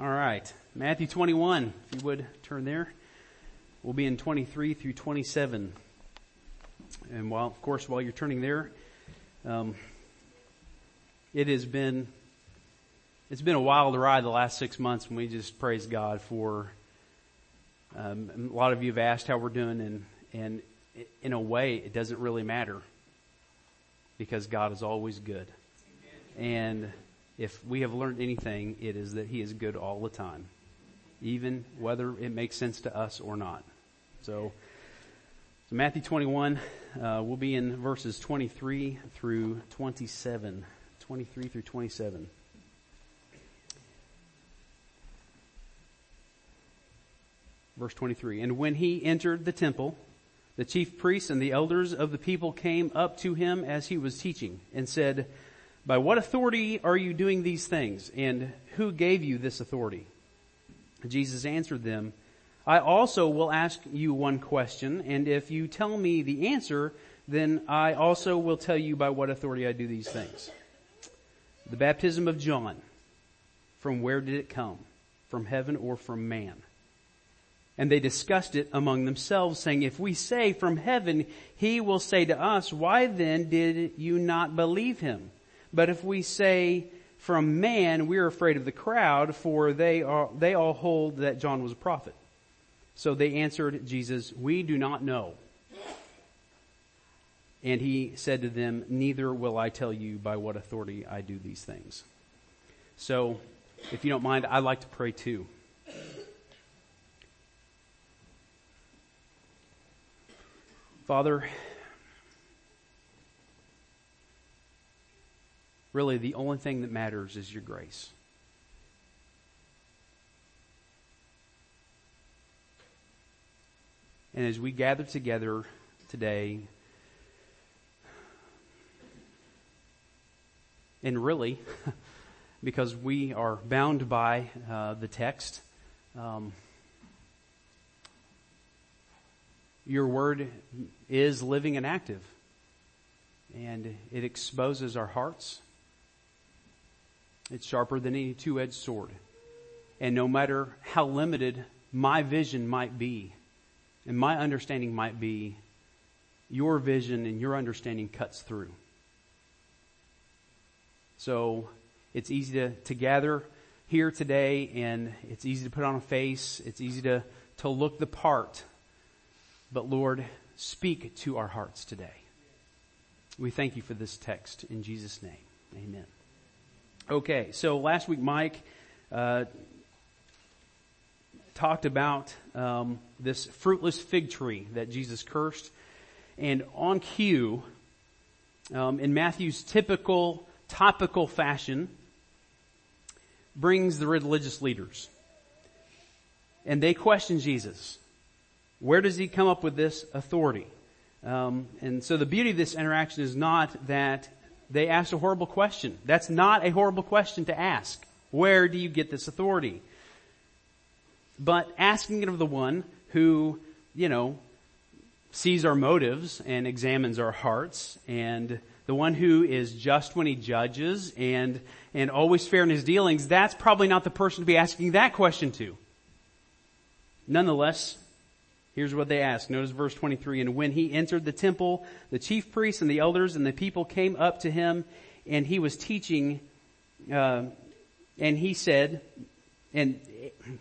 All right. Matthew 21, if you would turn there. We'll be in 23 through 27. And while, of course, while you're turning there, um, it has been, it's been a wild ride the last six months and we just praise God for, um, a lot of you have asked how we're doing and, and in a way it doesn't really matter because God is always good. And if we have learned anything, it is that He is good all the time, even whether it makes sense to us or not. So, so Matthew 21, uh, we'll be in verses 23 through 27. 23 through 27. Verse 23. And when he entered the temple, the chief priests and the elders of the people came up to him as he was teaching and said, By what authority are you doing these things? And who gave you this authority? Jesus answered them, I also will ask you one question, and if you tell me the answer, then I also will tell you by what authority I do these things. The baptism of John, from where did it come? From heaven or from man? And they discussed it among themselves, saying, If we say from heaven, he will say to us, Why then did you not believe him? But if we say from man, we are afraid of the crowd, for they, are, they all hold that John was a prophet. So they answered Jesus, We do not know. And he said to them, Neither will I tell you by what authority I do these things. So, if you don't mind, I'd like to pray too. Father, really the only thing that matters is your grace. And as we gather together today, and really, because we are bound by uh, the text, um, your word is living and active. And it exposes our hearts. It's sharper than any two edged sword. And no matter how limited my vision might be, and my understanding might be your vision and your understanding cuts through. So it's easy to, to gather here today and it's easy to put on a face. It's easy to, to look the part. But Lord, speak to our hearts today. We thank you for this text in Jesus' name. Amen. Okay, so last week Mike uh, talked about um, this fruitless fig tree that Jesus cursed. And on cue, um, in Matthew's typical topical fashion, brings the religious leaders. And they question Jesus. Where does he come up with this authority? Um, and so the beauty of this interaction is not that they asked a horrible question. That's not a horrible question to ask. Where do you get this authority? but asking it of the one who, you know, sees our motives and examines our hearts and the one who is just when he judges and, and always fair in his dealings, that's probably not the person to be asking that question to. Nonetheless, here's what they ask. Notice verse 23. And when he entered the temple, the chief priests and the elders and the people came up to him and he was teaching, uh, and he said, and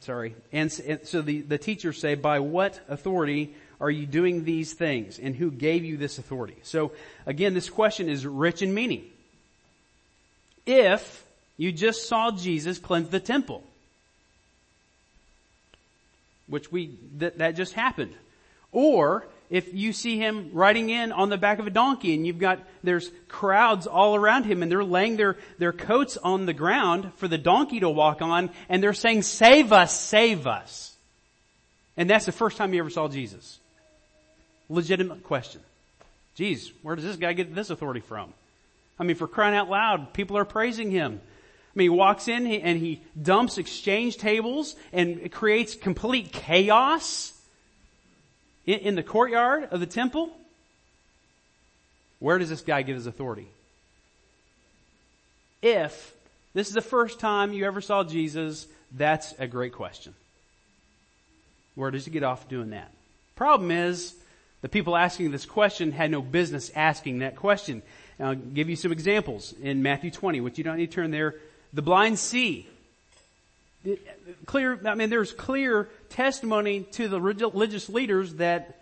sorry, and, and so the, the teachers say, by what authority are you doing these things? And who gave you this authority? So again, this question is rich in meaning. If you just saw Jesus cleanse the temple, which we, that, that just happened. Or if you see him riding in on the back of a donkey and you've got, there's crowds all around him and they're laying their, their coats on the ground for the donkey to walk on and they're saying, save us, save us. And that's the first time you ever saw Jesus. Legitimate question. Geez, where does this guy get this authority from? I mean, for crying out loud, people are praising him. I mean, he walks in and he dumps exchange tables and creates complete chaos in, the courtyard of the temple? Where does this guy get his authority? If this is the first time you ever saw Jesus, That's a great question. Where does he get off doing that? Problem is, the people asking this question had no business asking that question. I'll give you some examples in Matthew 20, which you don't need to turn there. The blind see. Clear, I mean, there's clear testimony to the religious leaders that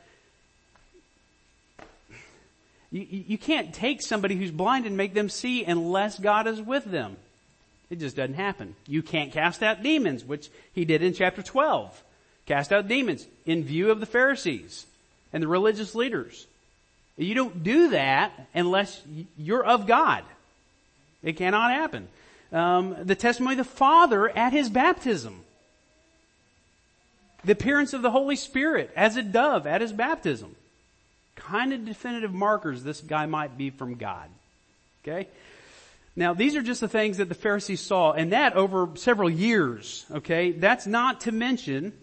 you, you can't take somebody who's blind and make them see unless God is with them. It just doesn't happen. You can't cast out demons, which he did in chapter 12. Cast out demons in view of the Pharisees and the religious leaders. You don't do that unless you're of God. It cannot happen. Um, the testimony of the Father at his baptism. The appearance of the Holy Spirit as a dove at his baptism. Kind of definitive markers this guy might be from God. Okay? Now, these are just the things that the Pharisees saw, and that over several years. Okay? That's not to mention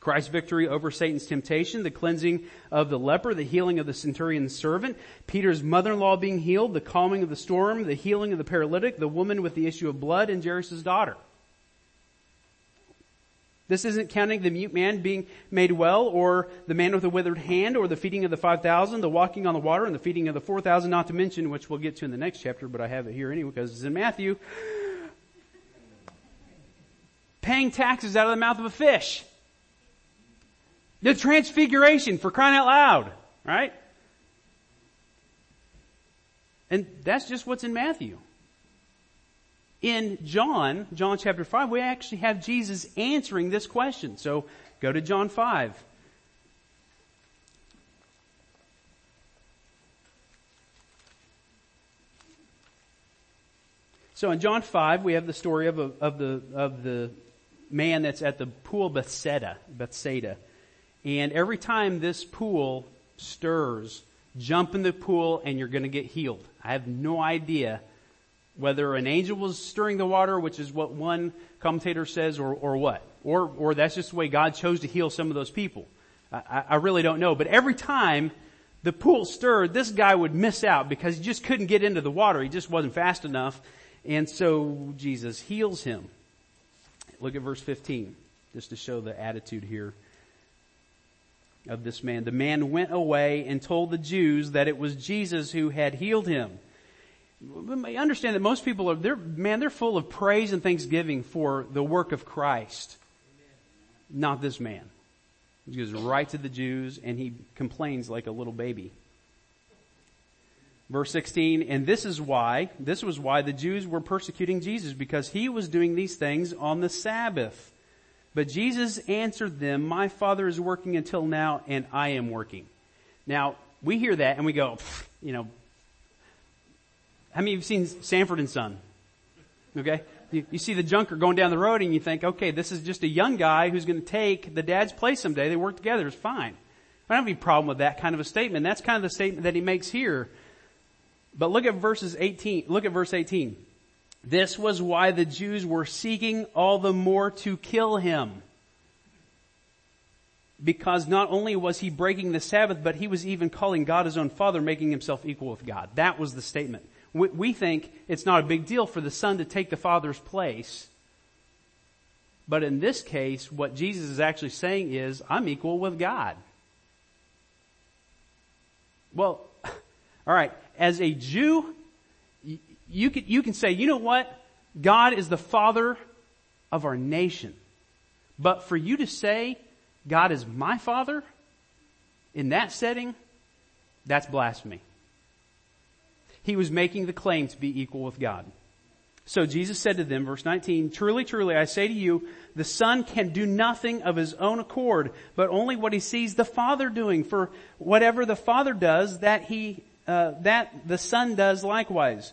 Christ's victory over Satan's temptation, the cleansing of the leper, the healing of the centurion's servant, Peter's mother-in-law being healed, the calming of the storm, the healing of the paralytic, the woman with the issue of blood, and Jairus' daughter. This isn't counting the mute man being made well, or the man with the withered hand, or the feeding of the 5,000, the walking on the water, and the feeding of the 4,000, not to mention, which we'll get to in the next chapter, but I have it here anyway because it's in Matthew. Paying taxes out of the mouth of a fish. The transfiguration for crying out loud, right? And that's just what's in Matthew. In John, John chapter 5, we actually have Jesus answering this question. So go to John 5. So in John 5, we have the story of, a, of the, of the man that's at the pool Bethsaida, Bethsaida. And every time this pool stirs, jump in the pool and you're going to get healed. I have no idea whether an angel was stirring the water, which is what one commentator says, or, or what. Or, or that's just the way God chose to heal some of those people. I, I really don't know. But every time the pool stirred, this guy would miss out because he just couldn't get into the water. He just wasn't fast enough. And so Jesus heals him. Look at verse 15, just to show the attitude here of this man. The man went away and told the Jews that it was Jesus who had healed him. We Understand that most people are, they're, man, they're full of praise and thanksgiving for the work of Christ. Not this man. He goes right to the Jews and he complains like a little baby. Verse 16, and this is why, this was why the Jews were persecuting Jesus because he was doing these things on the Sabbath. But Jesus answered them, my father is working until now and I am working. Now, we hear that and we go, you know, how many of you have seen Sanford and Son? Okay? You, you, see the junker going down the road and you think, okay, this is just a young guy who's going to take the dad's place someday. They work together. It's fine. I don't have any problem with that kind of a statement. That's kind of the statement that he makes here. But look at verses 18. Look at verse 18. This was why the Jews were seeking all the more to kill him. Because not only was he breaking the Sabbath, but he was even calling God his own father, making himself equal with God. That was the statement. We think it's not a big deal for the son to take the father's place. But in this case, what Jesus is actually saying is, I'm equal with God. Well, alright, as a Jew, you can, you can say, you know what? God is the father of our nation. But for you to say God is my father in that setting, that's blasphemy. He was making the claim to be equal with God. So Jesus said to them, verse 19, Truly, truly, I say to you, the Son can do nothing of his own accord, but only what he sees the Father doing. For whatever the Father does, that he, uh, that the Son does likewise.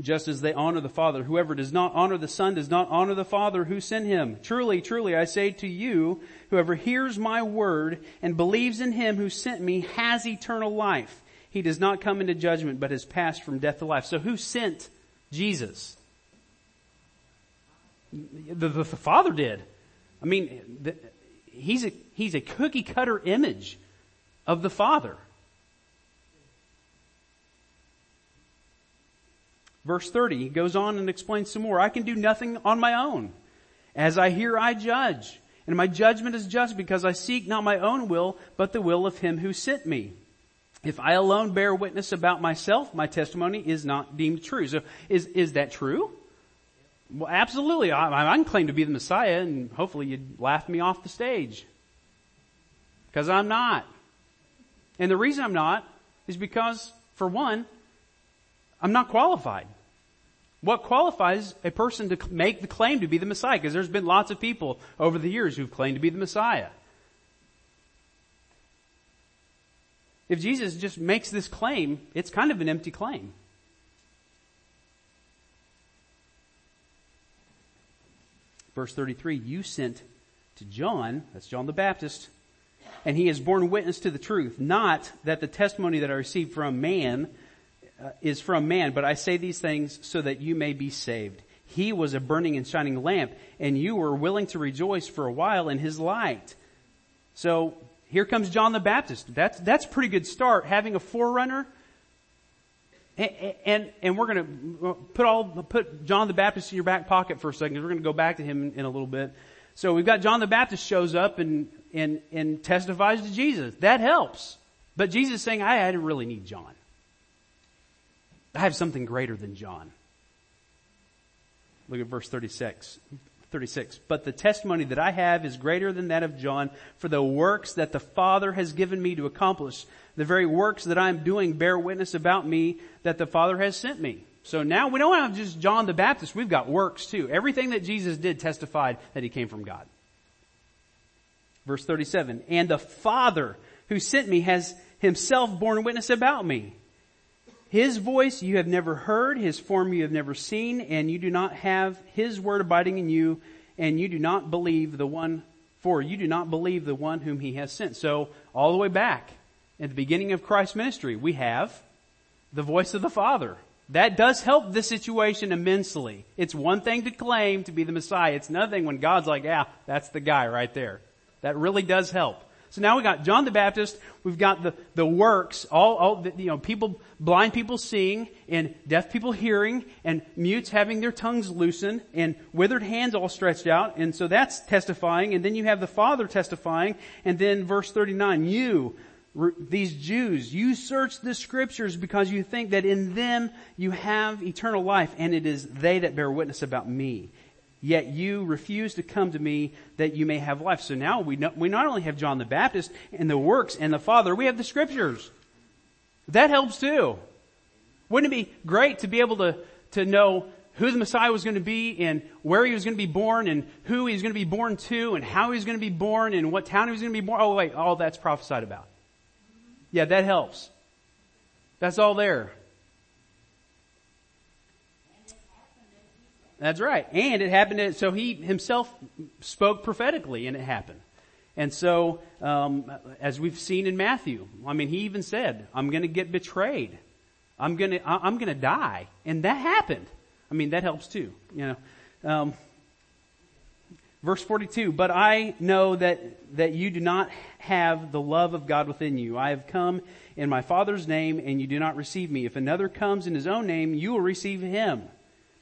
just as they honor the Father. Whoever does not honor the Son does not honor the Father who sent him. Truly, truly, I say to you, whoever hears my word and believes in him who sent me has eternal life He does not come into judgment, but has passed from death to life. So who sent Jesus? The, the, the Father did. I mean, the, he's a, he's a cookie cutter image of the Father. Verse 30 he goes on and explains some more. I can do nothing on my own. As I hear, I judge. And my judgment is just because I seek not my own will, but the will of him who sent me. If I alone bear witness about myself, my testimony is not deemed true. So is, is that true? Well, absolutely. I, I can claim to be the Messiah and hopefully you'd laugh me off the stage. Because I'm not. And the reason I'm not is because, for one, I'm not qualified. What qualifies a person to make the claim to be the Messiah? Because there's been lots of people over the years who've claimed to be the Messiah. If Jesus just makes this claim, it's kind of an empty claim. Verse 33, you sent to John, that's John the Baptist, and he has borne witness to the truth, not that the testimony that I received from man uh, is from man, but I say these things so that you may be saved. He was a burning and shining lamp, and you were willing to rejoice for a while in his light. So here comes John the Baptist. That's that's a pretty good start. Having a forerunner, and and, and we're going to put all put John the Baptist in your back pocket for a second. We're going to go back to him in, in a little bit. So we've got John the Baptist shows up and and and testifies to Jesus. That helps. But Jesus saying, I, I didn't really need John. I have something greater than John. Look at verse 36. 36. But the testimony that I have is greater than that of John, for the works that the Father has given me to accomplish, the very works that I am doing bear witness about me that the Father has sent me. So now we don't have just John the Baptist, we've got works too. Everything that Jesus did testified that he came from God. Verse 37. And the Father who sent me has himself borne witness about me. His voice you have never heard, His form you have never seen, and you do not have His word abiding in you, and you do not believe the one, for you do not believe the one whom He has sent. So, all the way back, at the beginning of Christ's ministry, we have the voice of the Father. That does help the situation immensely. It's one thing to claim to be the Messiah. It's nothing when God's like, yeah, that's the guy right there. That really does help. So now we got John the Baptist, we've got the, the works, all, all the, you know, people, blind people seeing, and deaf people hearing, and mutes having their tongues loosened, and withered hands all stretched out, and so that's testifying, and then you have the Father testifying, and then verse 39, you, these Jews, you search the scriptures because you think that in them you have eternal life, and it is they that bear witness about me. Yet you refuse to come to me that you may have life. So now we, know, we not only have John the Baptist and the works and the Father, we have the scriptures. That helps too. Wouldn't it be great to be able to, to know who the Messiah was going to be and where he was going to be born and who he was going to be born to and how he was going to be born and what town he was going to be born? Oh wait, all that's prophesied about. Yeah, that helps. That's all there. That's right. And it happened, so he himself spoke prophetically and it happened. And so, um, as we've seen in Matthew, I mean, he even said, I'm gonna get betrayed. I'm gonna, I'm gonna die. And that happened. I mean, that helps too, you know. Um, verse 42, but I know that, that you do not have the love of God within you. I have come in my Father's name and you do not receive me. If another comes in his own name, you will receive him.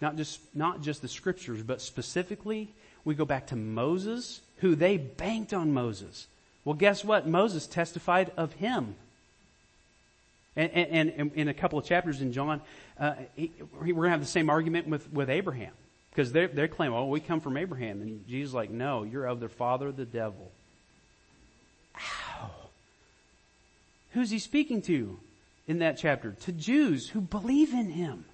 Not just, not just the scriptures, but specifically, we go back to Moses, who they banked on Moses. Well, guess what? Moses testified of him. And, and, and in a couple of chapters in John, uh, he, we're going to have the same argument with, with Abraham. Because they they claim, oh, we come from Abraham. And Jesus is like, no, you're of their father, the devil. Ow. Who's he speaking to? in that chapter to Jews who believe in him.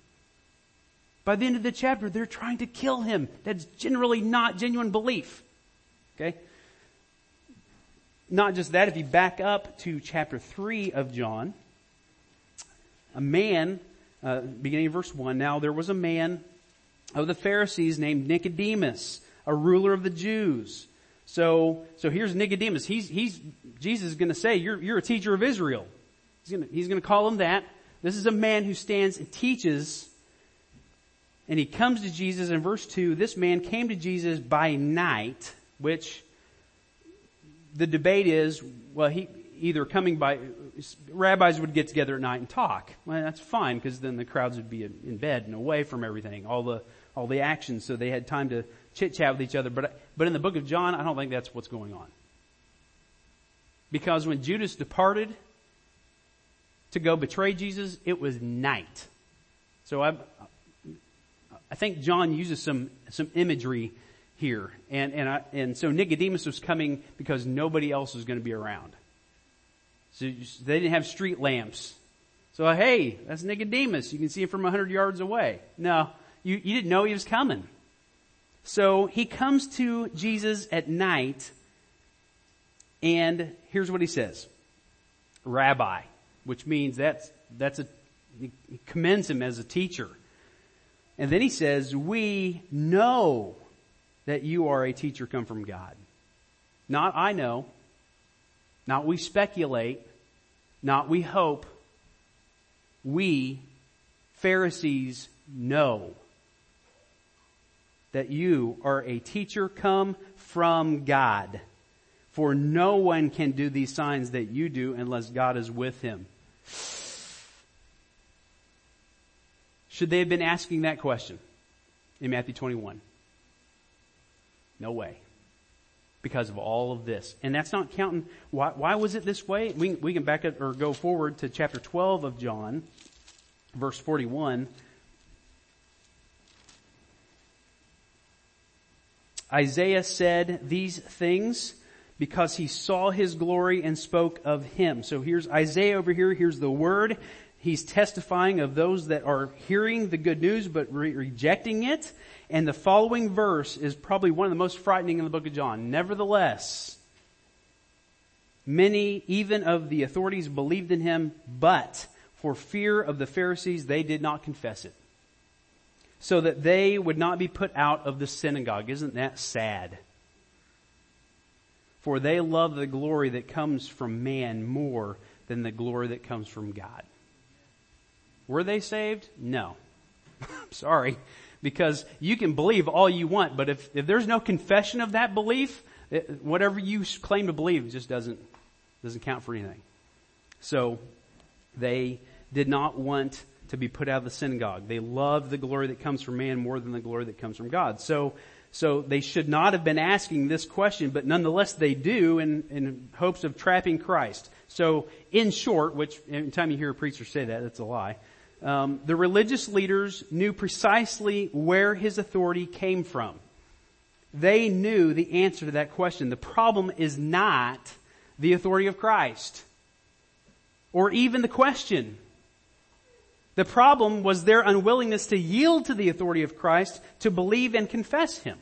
By the end of the chapter, they're trying to kill him. That's generally not genuine belief. Okay? Not just that, if you back up to chapter 3 of John, a man, uh, beginning of verse 1, now there was a man of the Pharisees named Nicodemus, a ruler of the Jews. So, so here's Nicodemus. He's, he's, Jesus is going to say, you're, you're a teacher of Israel. He's going he's going to call him that. This is a man who stands and teaches and he comes to Jesus in verse 2. This man came to Jesus by night, which the debate is, well, he either coming by, rabbis would get together at night and talk. Well, that's fine because then the crowds would be in bed and away from everything, all the, all the action, so they had time to chit chat with each other. But, but in the book of John, I don't think that's what's going on. Because when Judas departed to go betray Jesus, it was night. So I, I think John uses some, some imagery here. And, and, I, and so Nicodemus was coming because nobody else was going to be around. So they didn't have street lamps. So hey, that's Nicodemus. You can see him from a hundred yards away. No, you, you didn't know he was coming. So he comes to Jesus at night and here's what he says. Rabbi, which means that's, that's a, he commends him as a teacher. And then he says, we know that you are a teacher come from God. Not I know, not we speculate, not we hope. We, Pharisees, know that you are a teacher come from God. For no one can do these signs that you do unless God is with him. Should they have been asking that question in Matthew 21? No way. Because of all of this. And that's not counting, why, why was it this way? We, we can back up or go forward to chapter 12 of John, verse 41. Isaiah said these things because he saw his glory and spoke of him. So here's Isaiah over here. Here's the word. He's testifying of those that are hearing the good news but re- rejecting it. And the following verse is probably one of the most frightening in the book of John. Nevertheless, many even of the authorities believed in him, but for fear of the Pharisees, they did not confess it. So that they would not be put out of the synagogue. Isn't that sad? For they love the glory that comes from man more than the glory that comes from God. Were they saved? No. Sorry. Because you can believe all you want, but if, if there's no confession of that belief, it, whatever you claim to believe just doesn't, doesn't count for anything. So, they did not want to be put out of the synagogue. They loved the glory that comes from man more than the glory that comes from God. So, so they should not have been asking this question, but nonetheless they do in, in hopes of trapping Christ. So in short, which anytime you hear a preacher say that, that's a lie. Um, the religious leaders knew precisely where his authority came from. They knew the answer to that question. The problem is not the authority of Christ or even the question. The problem was their unwillingness to yield to the authority of Christ to believe and confess him,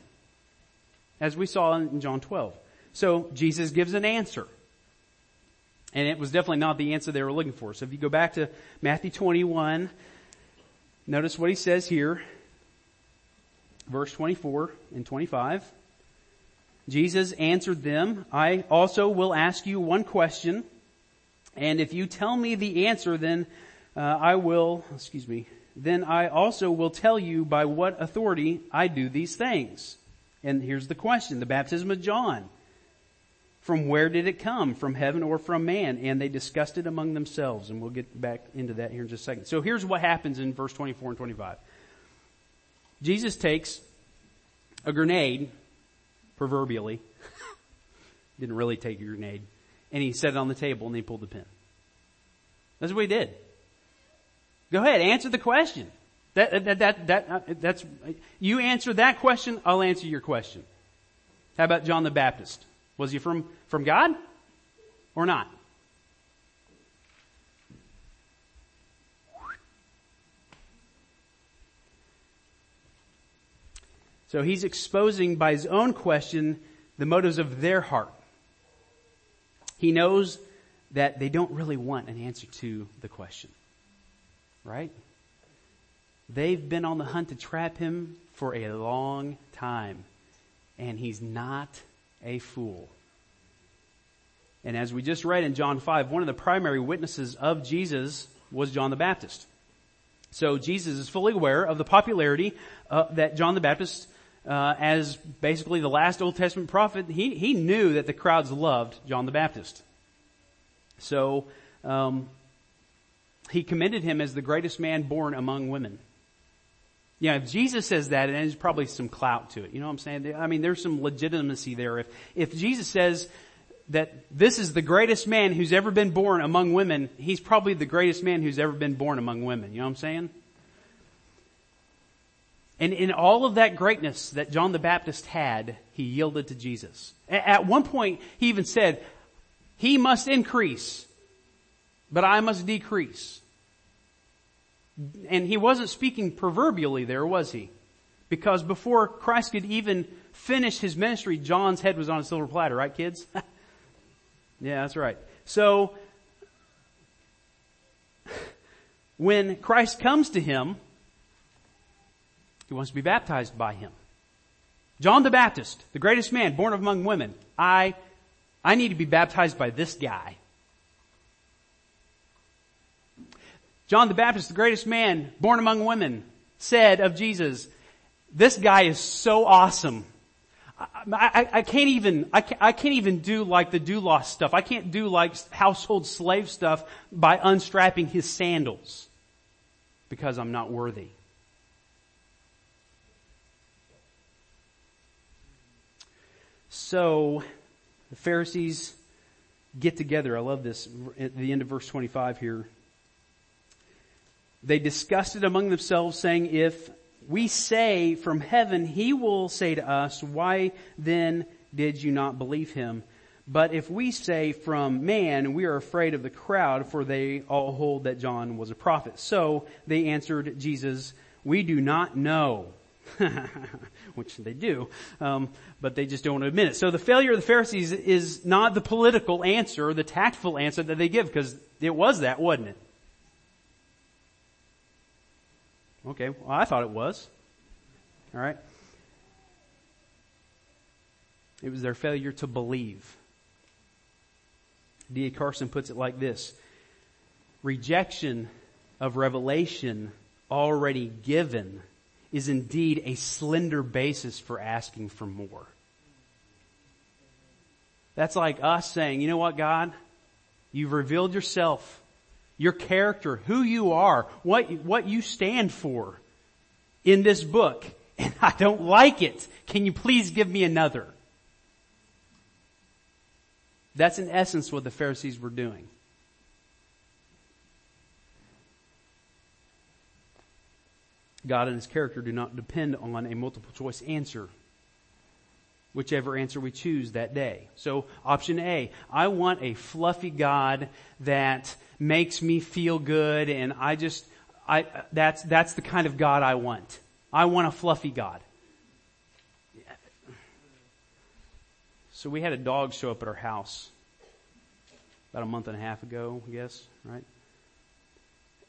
as we saw in John 12. So Jesus gives an answer. And it was definitely not the answer they were looking for. So if you go back to Matthew 21, notice what he says here. Verse 24 and 25. Jesus answered them, I also will ask you one question. And if you tell me the answer, then uh, I will, excuse me, then I also will tell you by what authority I do these things. And here's the question, the baptism of John. From where did it come? From heaven or from man? And they discussed it among themselves. And we'll get back into that here in just a second. So here's what happens in verse 24 and 25. Jesus takes a grenade, proverbially, didn't really take a grenade, and he set it on the table and he pulled the pin. That's what he did. Go ahead, answer the question. That, that, that, that, uh, that's, you answer that question, I'll answer your question. How about John the Baptist? Was he from, from God or not? So he's exposing by his own question the motives of their heart. He knows that they don't really want an answer to the question. Right? They've been on the hunt to trap him for a long time, and he's not a fool. And as we just read in John 5, one of the primary witnesses of Jesus was John the Baptist. So Jesus is fully aware of the popularity uh, that John the Baptist, uh, as basically the last Old Testament prophet, he, he knew that the crowds loved John the Baptist. So um, he commended him as the greatest man born among women. Yeah, if Jesus says that, and there's probably some clout to it. You know what I'm saying? I mean, there's some legitimacy there. If if Jesus says that this is the greatest man who's ever been born among women, he's probably the greatest man who's ever been born among women. You know what I'm saying? And in all of that greatness that John the Baptist had, he yielded to Jesus. At one point, he even said, he must increase, but I must decrease. And he wasn't speaking proverbially there, was he? Because before Christ could even finish his ministry, John's head was on a silver platter, right kids? Yeah, that's right. So, when Christ comes to him, he wants to be baptized by him. John the Baptist, the greatest man born among women. I, I need to be baptized by this guy. John the Baptist, the greatest man born among women, said of Jesus, this guy is so awesome. I, I, I, can't even, I can't, I can't even do like the doulos stuff. I can't do like household slave stuff by unstrapping his sandals because I'm not worthy. So, the Pharisees get together. I love this at the end of verse 25 here. They discussed it among themselves saying, if we say from heaven, he will say to us, why then did you not believe him? But if we say from man, we are afraid of the crowd, for they all hold that John was a prophet. So they answered Jesus, we do not know. Which they do, um, but they just don't admit it. So the failure of the Pharisees is not the political answer, the tactful answer that they give, because it was that, wasn't it? Okay, well, I thought it was. All right. It was their failure to believe. D.A. Carson puts it like this Rejection of revelation already given is indeed a slender basis for asking for more. That's like us saying, you know what, God? You've revealed yourself your character, who you are, what, what you stand for in this book, and I don't like it. Can you please give me another? That's in essence what the Pharisees were doing. God and His character do not depend on a multiple choice answer whichever answer we choose that day. So option A, I want a fluffy God that makes me feel good and I just, I, that's, that's the kind of God I want. I want a fluffy God. So we had a dog show up at our house about a month and a half ago, I guess, right?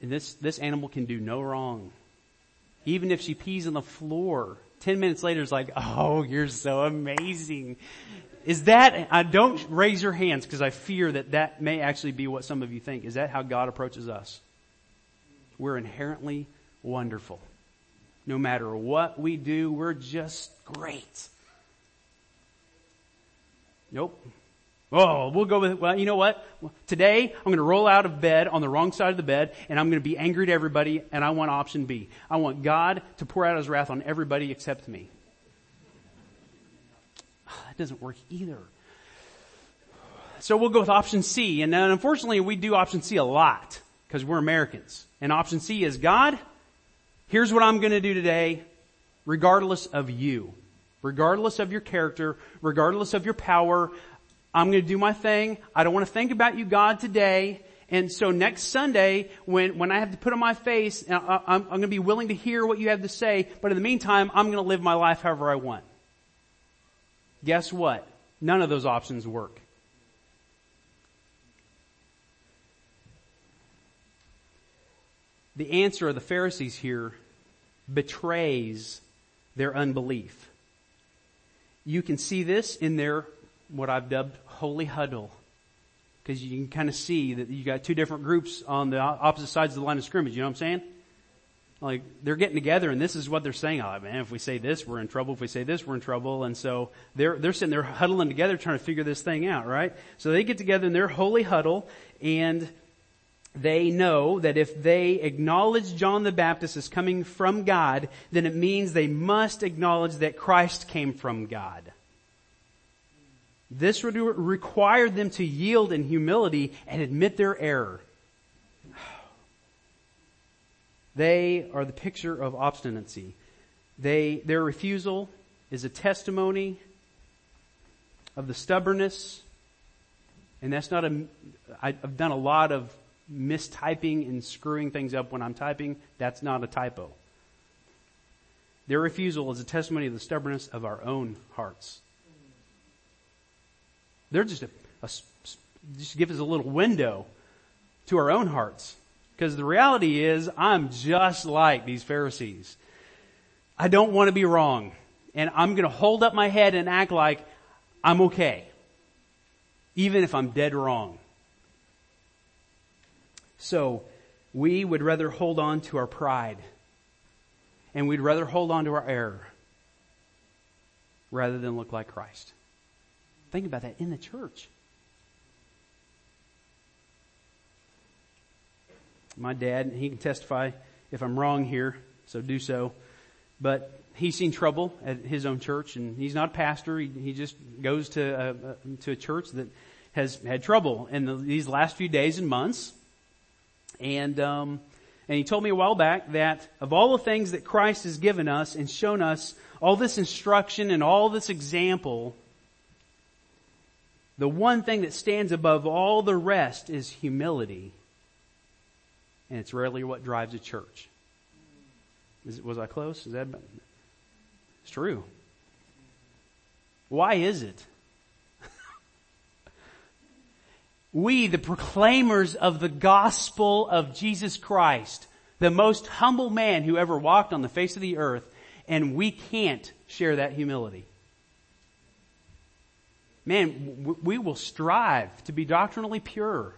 And this, this animal can do no wrong. Even if she pees on the floor, 10 minutes later it's like, oh, you're so amazing. Is that, I don't raise your hands because I fear that that may actually be what some of you think. Is that how God approaches us? We're inherently wonderful. No matter what we do, we're just great. Nope. Oh, we'll go with, well, you know what? Today, I'm going to roll out of bed on the wrong side of the bed, and I'm going to be angry to everybody, and I want option B. I want God to pour out his wrath on everybody except me. Ah, that doesn't work either. So we'll go with option C, and unfortunately we do option C a lot, because we're Americans. And option C is, God, here's what I'm going to do today, regardless of you. Regardless of your character, regardless of your power, I'm going to do my thing. I don't want to think about you, God, today. And so next Sunday, when, when I have to put on my face, I, I'm, I'm going to be willing to hear what you have to say, but in the meantime, I'm going to live my life however I want. Guess what? None of those options work. The answer of the Pharisees here betrays their unbelief. You can see this in their, what I've dubbed, holy huddle. Because you can kind of see that you got two different groups on the opposite sides of the line of scrimmage, you know what I'm saying? Like, they're getting together and this is what they're saying. Oh man, if we say this, we're in trouble. If we say this, we're in trouble. And so they're, they're sitting there huddling together trying to figure this thing out, right? So they get together in their holy huddle and they know that if they acknowledge John the Baptist as coming from God, then it means they must acknowledge that Christ came from God. This would require them to yield in humility and admit their error. They are the picture of obstinacy. They, their refusal is a testimony of the stubbornness, and that's not a, I've done a lot of mistyping and screwing things up when I'm typing. That's not a typo. Their refusal is a testimony of the stubbornness of our own hearts. They're just a, a just give us a little window to our own hearts. Because the reality is, I'm just like these Pharisees. I don't want to be wrong. And I'm going to hold up my head and act like I'm okay. Even if I'm dead wrong. So, we would rather hold on to our pride. And we'd rather hold on to our error. Rather than look like Christ. Think about that in the church. my dad, he can testify if I'm wrong here, so do so. But he's seen trouble at his own church, and he's not a pastor. He, he just goes to a, to a church that has had trouble in the, these last few days and months. And um, and he told me a while back that of all the things that Christ has given us and shown us, all this instruction and all this example, the one thing that stands above all the rest is humility and it's rarely what drives a church. Is, was I close? Is that? It's true. Why is it? we, the proclaimers of the gospel of Jesus Christ, the most humble man who ever walked on the face of the earth, and we can't share that humility. Man, we will strive to be doctrinally pure.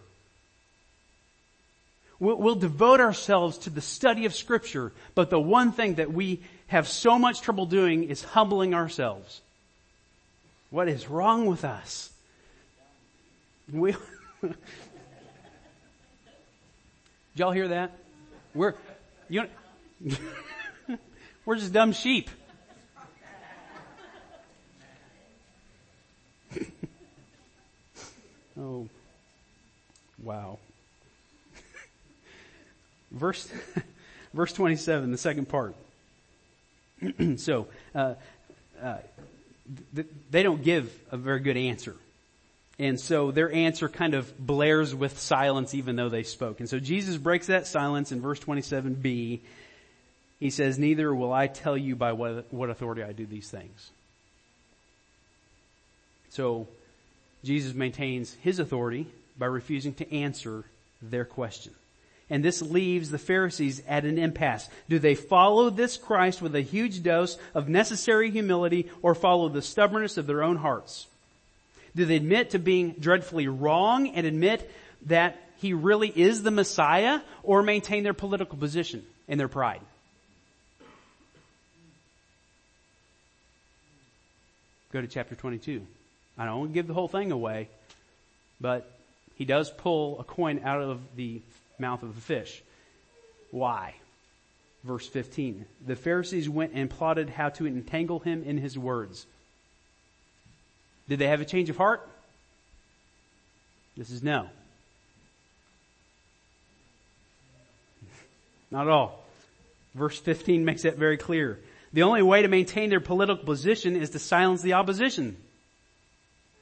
We'll, we'll devote ourselves to the study of scripture, but the one thing that we have so much trouble doing is humbling ourselves. What is wrong with us? We, did y'all hear that? We're, you know, we're just dumb sheep. Oh, wow. Verse, verse 27, the second part. so, uh, uh, th- they don't give a very good answer. And so their answer kind of blares with silence even though they spoke. And so Jesus breaks that silence in verse 27b. He says, neither will I tell you by what, what authority I do these things. So Jesus maintains his authority by refusing to answer their question. And this leaves the Pharisees at an impasse. Do they follow this Christ with a huge dose of necessary humility or follow the stubbornness of their own hearts? Do they admit to being dreadfully wrong and admit that he really is the Messiah or maintain their political position and their pride? Go to chapter 22. I don't want to give the whole thing away, but he does pull a coin out of the mouth of a fish. Why? Verse 15. The Pharisees went and plotted how to entangle him in his words. Did they have a change of heart? This is no. Not at all. Verse 15 makes that very clear. The only way to maintain their political position is to silence the opposition.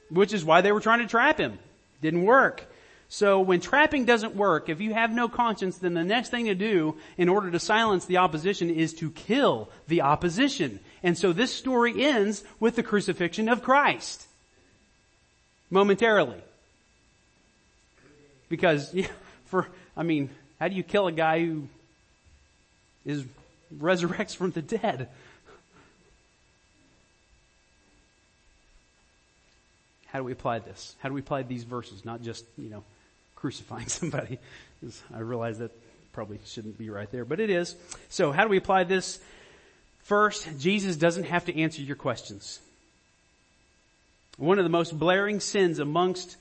Which is why they were trying to trap him. Didn't work. So when trapping doesn't work, if you have no conscience, then the next thing to do in order to silence the opposition is to kill the opposition. And so this story ends with the crucifixion of Christ. Momentarily. Because, for, I mean, how do you kill a guy who is, resurrects from the dead? How do we apply this? How do we apply these verses? Not just, you know, crucifying somebody. I realize that probably shouldn't be right there, but it is. So how do we apply this? First, Jesus doesn't have to answer your questions. One of the most blaring sins amongst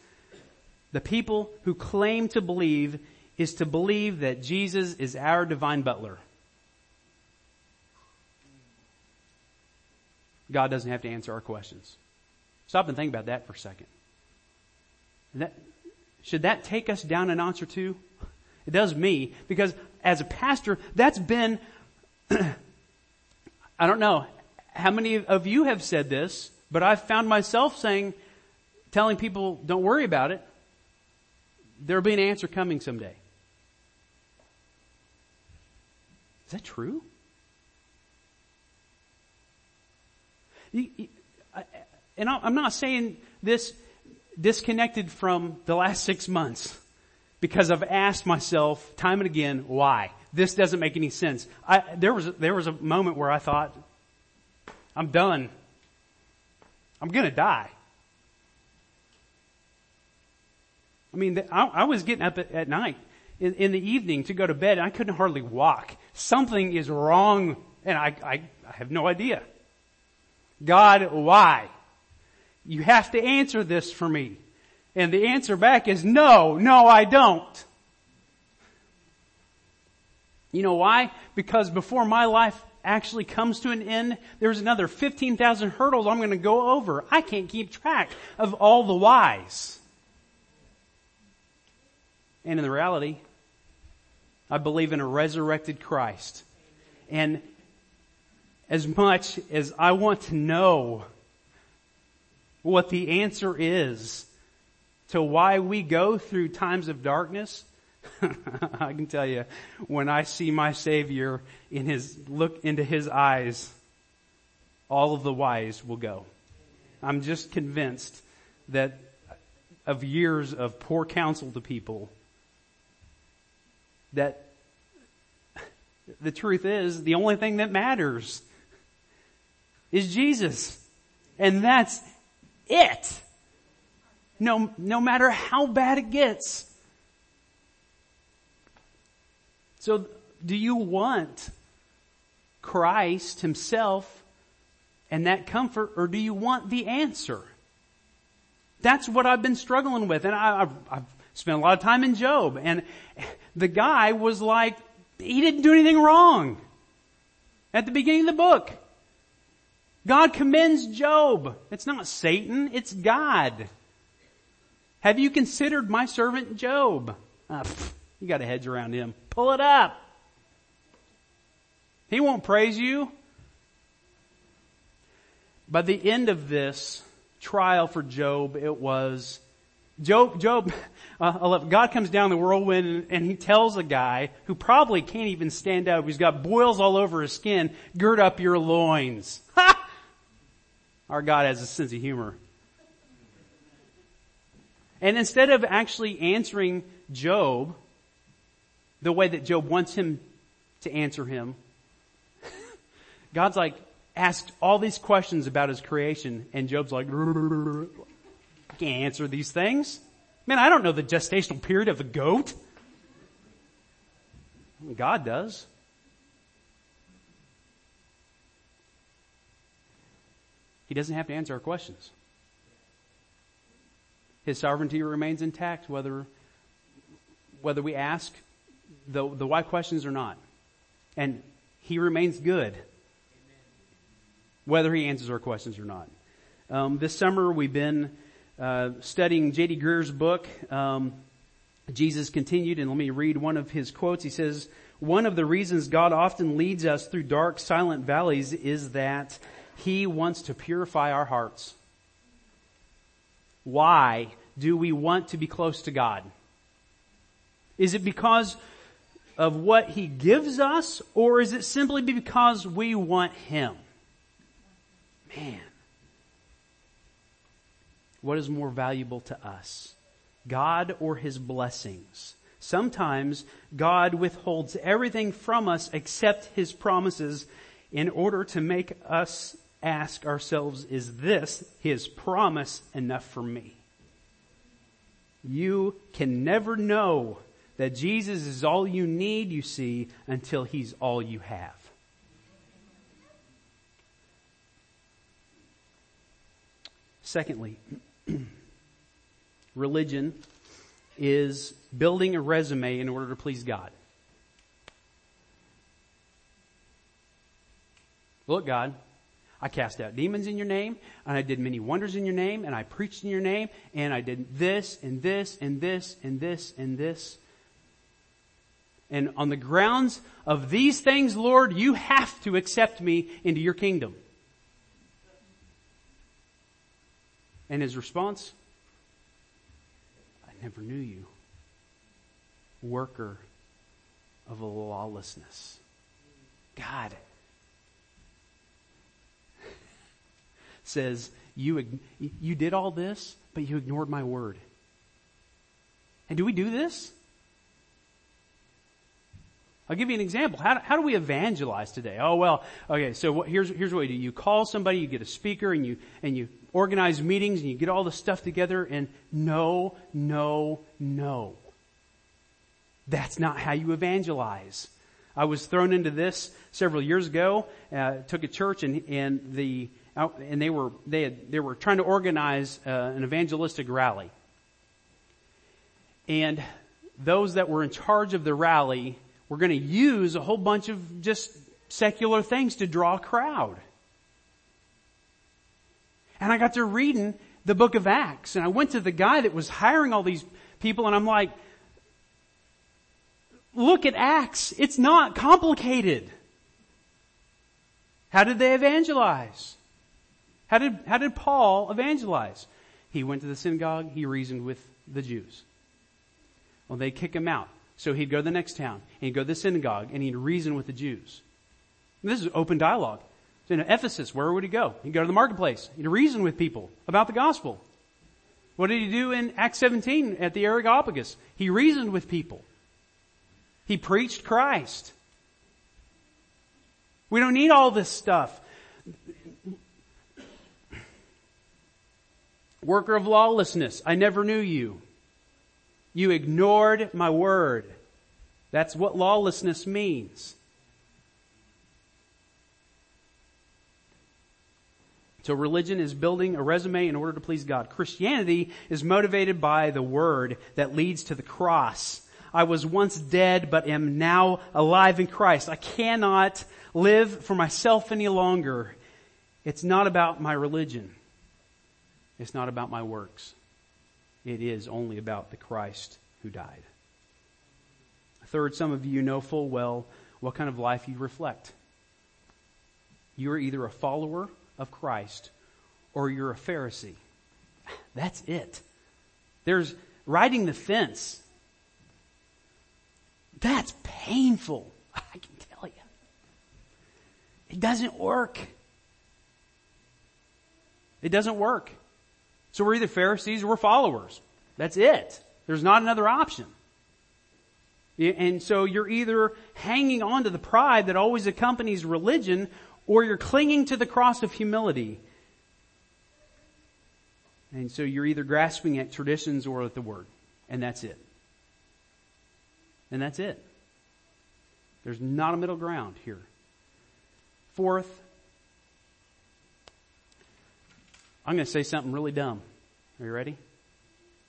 the people who claim to believe is to believe that Jesus is our divine butler. God doesn't have to answer our questions. Stop and think about that for a second. That, should that take us down a notch or two? It does me, because as a pastor, that's been, I don't know how many of you have said this, but I've found myself saying, telling people, don't worry about it. There'll be an answer coming someday. Is that true? And I'm not saying this disconnected from the last six months because I've asked myself time and again, why? This doesn't make any sense. I, there was, there was a moment where I thought, I'm done. I'm gonna die. I mean, I, I was getting up at, at night in, in, the evening to go to bed and I couldn't hardly walk. Something is wrong and I, I, I have no idea. God, why? You have to answer this for me. And the answer back is no, no I don't. You know why? Because before my life actually comes to an end, there's another 15,000 hurdles I'm going to go over. I can't keep track of all the whys. And in the reality, I believe in a resurrected Christ. And as much as I want to know what the answer is to why we go through times of darkness, I can tell you, when I see my Savior in his, look into his eyes, all of the whys will go. I'm just convinced that of years of poor counsel to people, that the truth is the only thing that matters is Jesus. And that's it. No, no matter how bad it gets. So do you want Christ himself and that comfort or do you want the answer? That's what I've been struggling with. And I, have I've spent a lot of time in Job and the guy was like, he didn't do anything wrong at the beginning of the book. God commends Job. It's not Satan, it's God. Have you considered my servant Job? Ah, pff, you got a hedge around him. Pull it up. He won't praise you. By the end of this trial for Job, it was Job, Job, uh, God comes down the whirlwind and he tells a guy who probably can't even stand up, he's got boils all over his skin, gird up your loins. Ha! Our God has a sense of humor. And instead of actually answering Job the way that Job wants him to answer him, God's like, asked all these questions about his creation and Job's like, can't answer these things. Man, I don't know the gestational period of a goat. God does. Doesn't have to answer our questions. His sovereignty remains intact whether, whether we ask the, the why questions or not. And he remains good whether he answers our questions or not. Um, this summer we've been uh, studying J.D. Greear's book. Um, Jesus continued, and let me read one of his quotes. He says, "One of the reasons God often leads us through dark, silent valleys is that he wants to purify our hearts. Why do we want to be close to God? Is it because of what He gives us, or is it simply because we want Him? Man. What is more valuable to us? God or His blessings? Sometimes God withholds everything from us except His promises in order to make us ask ourselves, is this His promise enough for me? You can never know that Jesus is all you need, you see, until He's all you have. Secondly, religion is building a resume in order to please God. Look, God, I cast out demons in your name, and I did many wonders in your name, and I preached in your name, and I did this, and this, and this, and this, and this. And on the grounds of these things, Lord, you have to accept me into your kingdom. And his response, I never knew you worker of lawlessness. God says, you, you did all this, but you ignored my word. And do we do this? I'll give you an example. How, how do we evangelize today? Oh well, okay. So what, here's here's what we do. You call somebody, you get a speaker, and you and you organize meetings, and you get all the stuff together. And no, no, no. That's not how you evangelize. I was thrown into this several years ago. Uh, took a church and and the and they were they had, they were trying to organize uh, an evangelistic rally. And those that were in charge of the rally were going to use a whole bunch of just secular things to draw a crowd. And I got to reading the book of Acts and I went to the guy that was hiring all these people and I'm like, Look at Acts. It's not complicated. How did they evangelize? How did, how did Paul evangelize? He went to the synagogue, he reasoned with the Jews. Well, they kick him out. So he'd go to the next town, and he'd go to the synagogue, and he'd reason with the Jews. And this is open dialogue. So in Ephesus, where would he go? He'd go to the marketplace. He'd reason with people about the gospel. What did he do in Acts 17 at the Areopagus? He reasoned with people. He preached Christ. We don't need all this stuff. Worker of lawlessness, I never knew you. You ignored my word. That's what lawlessness means. So religion is building a resume in order to please God. Christianity is motivated by the word that leads to the cross. I was once dead, but am now alive in Christ. I cannot live for myself any longer. It's not about my religion. It's not about my works. It is only about the Christ who died. Third, some of you know full well what kind of life you reflect. You are either a follower of Christ or you're a Pharisee. That's it. There's riding the fence that's painful. I can tell you. It doesn't work. It doesn't work. So we're either Pharisees or we're followers. That's it. There's not another option. And so you're either hanging on to the pride that always accompanies religion or you're clinging to the cross of humility. And so you're either grasping at traditions or at the word. And that's it. And that's it. There's not a middle ground here. Fourth, I'm going to say something really dumb. Are you ready?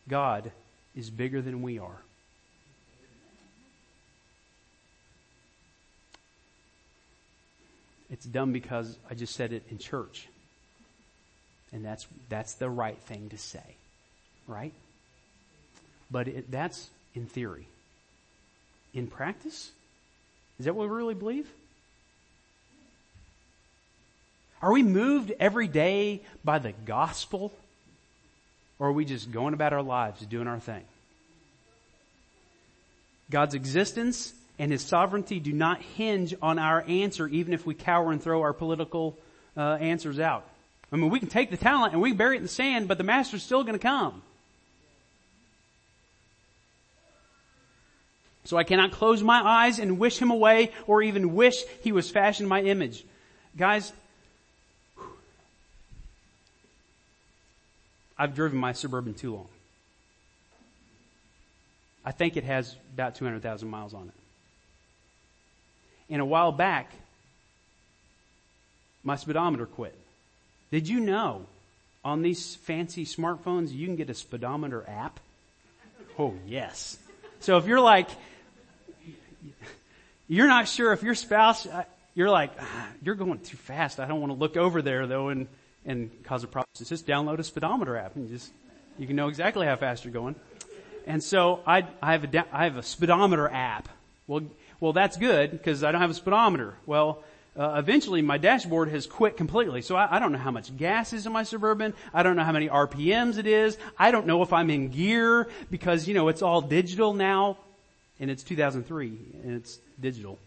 God is bigger than we are. It's dumb because I just said it in church. And that's, that's the right thing to say. Right? But it, that's in theory in practice? Is that what we really believe? Are we moved every day by the gospel? Or are we just going about our lives doing our thing? God's existence and His sovereignty do not hinge on our answer even if we cower and throw our political uh, answers out. I mean, we can take the talent and we can bury it in the sand, but the Master's still going to come. So I cannot close my eyes and wish him away or even wish he was fashioned my image. Guys, I've driven my Suburban too long. I think it has about 200,000 miles on it. And a while back, my speedometer quit. Did you know on these fancy smartphones you can get a speedometer app? Oh yes. So if you're like, you're not sure if your spouse, uh, you're like, ah, you're going too fast. I don't want to look over there though and, and cause a problem. Just download a speedometer app and just, you can know exactly how fast you're going. And so I, I have a, I have a speedometer app. Well, well that's good because I don't have a speedometer. Well, uh, eventually my dashboard has quit completely. So I, I, don't know how much gas is in my Suburban. I don't know how many RPMs it is. I don't know if I'm in gear because, you know, it's all digital now and it's 2003 and it's digital.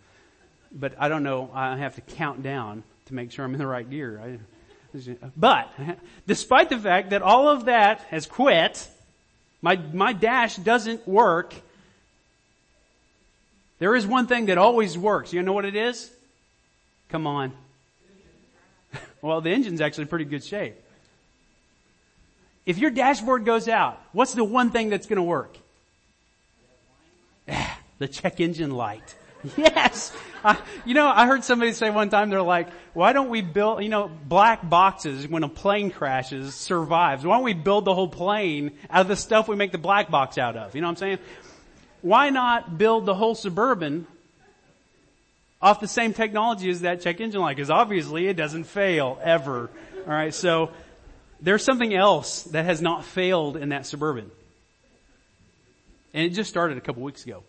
But I don't know. I have to count down to make sure I'm in the right gear. I, but despite the fact that all of that has quit, my, my dash doesn't work. There is one thing that always works. You know what it is? Come on. well, the engine's actually pretty good shape. If your dashboard goes out, what's the one thing that's going to work? the check engine light. Yes. Uh, you know, I heard somebody say one time, they're like, why don't we build, you know, black boxes when a plane crashes survives. Why don't we build the whole plane out of the stuff we make the black box out of? You know what I'm saying? Why not build the whole Suburban off the same technology as that check engine light? Because obviously it doesn't fail ever. Alright, so there's something else that has not failed in that Suburban. And it just started a couple weeks ago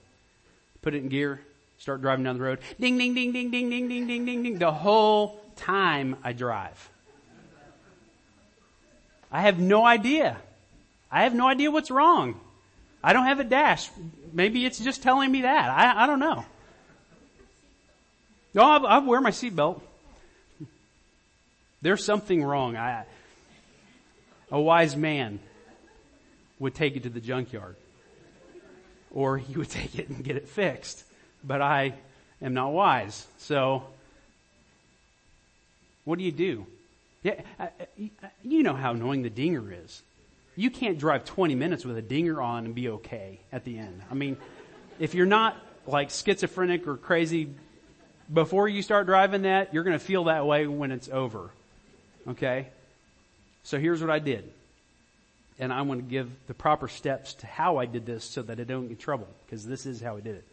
put it in gear, start driving down the road. Ding, ding, ding, ding, ding, ding, ding, ding, ding, ding. The whole time I drive. I have no idea. I have no idea what's wrong. I don't have a dash. Maybe it's just telling me that. I, I don't know. No, I, I wear my seatbelt. There's something wrong. I, a wise man would take it to the junkyard or he would take it and get it fixed. But I am not wise. So, what do you do? Yeah, you know how annoying the dinger is. You can't drive 20 minutes with a dinger on and be okay at the end. I mean, if you're not like schizophrenic or crazy before you start driving that, you're going to feel that way when it's over. Okay? So here's what I did and I want to give the proper steps to how I did this so that I don't get trouble, because this is how I did it.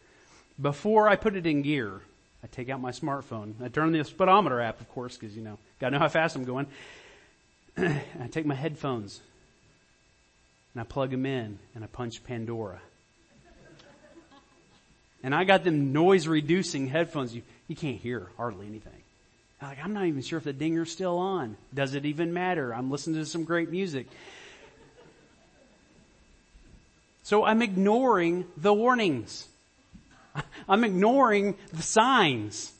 Before I put it in gear, I take out my smartphone. I turn the speedometer app, of course, because you know, gotta know how fast I'm going. I take my headphones and I plug them in and I punch Pandora. And I got them noise reducing headphones. You, you can't hear hardly anything. I'm like, I'm not even sure if the dinger's still on. Does it even matter? I'm listening to some great music. So I'm ignoring the warnings. I'm ignoring the signs.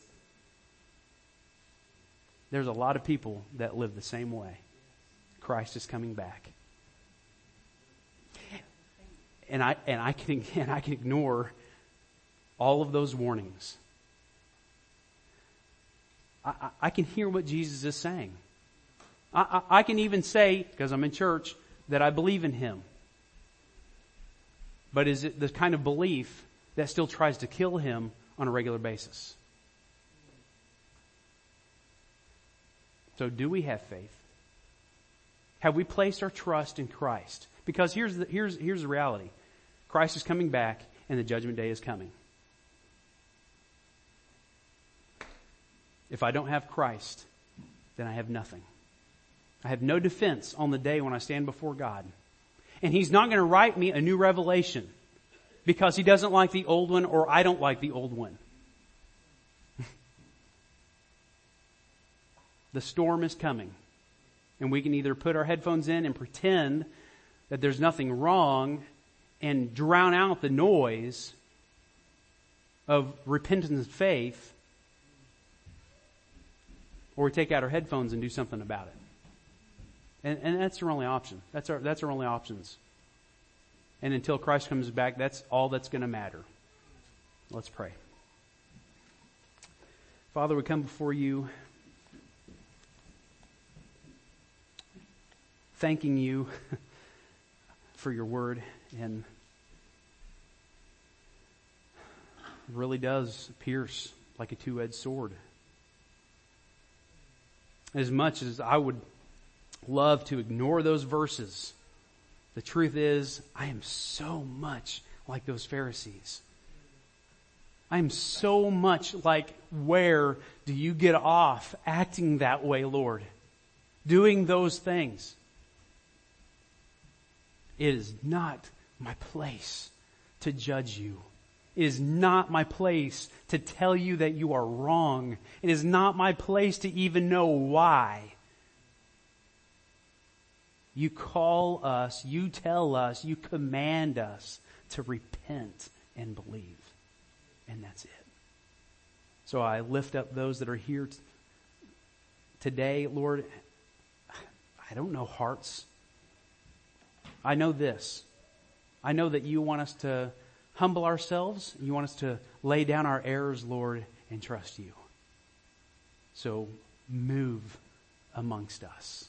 There's a lot of people that live the same way. Christ is coming back. And I, and I can, and I can ignore all of those warnings. I, I, I can hear what Jesus is saying. I, I, I can even say, because I'm in church, that I believe in Him. But is it the kind of belief that still tries to kill him on a regular basis? So do we have faith? Have we placed our trust in Christ? Because here's the, here's, here's the reality. Christ is coming back and the judgment day is coming. If I don't have Christ, then I have nothing. I have no defense on the day when I stand before God. And he's not going to write me a new revelation because he doesn't like the old one or I don't like the old one. the storm is coming. And we can either put our headphones in and pretend that there's nothing wrong and drown out the noise, of repentance and faith, or we take out our headphones and do something about it. And, and that's our only option. That's our, that's our only options. And until Christ comes back, that's all that's going to matter. Let's pray. Father, we come before you thanking you for your word and really does pierce like a two-edged sword. As much as I would love to ignore those verses, the truth is I am so much like those Pharisees. I am so much like where do you get off acting that way, Lord? Doing those things. It is not my place to judge you. It is not my place to tell you that you are wrong. It is not my place to even know why. You call us, you tell us, you command us to repent and believe. And that's it. So I lift up those that are here t- today, Lord. I don't know hearts. I know this. I know that you want us to humble ourselves. You want us to lay down our errors, Lord, and trust you. So move amongst us.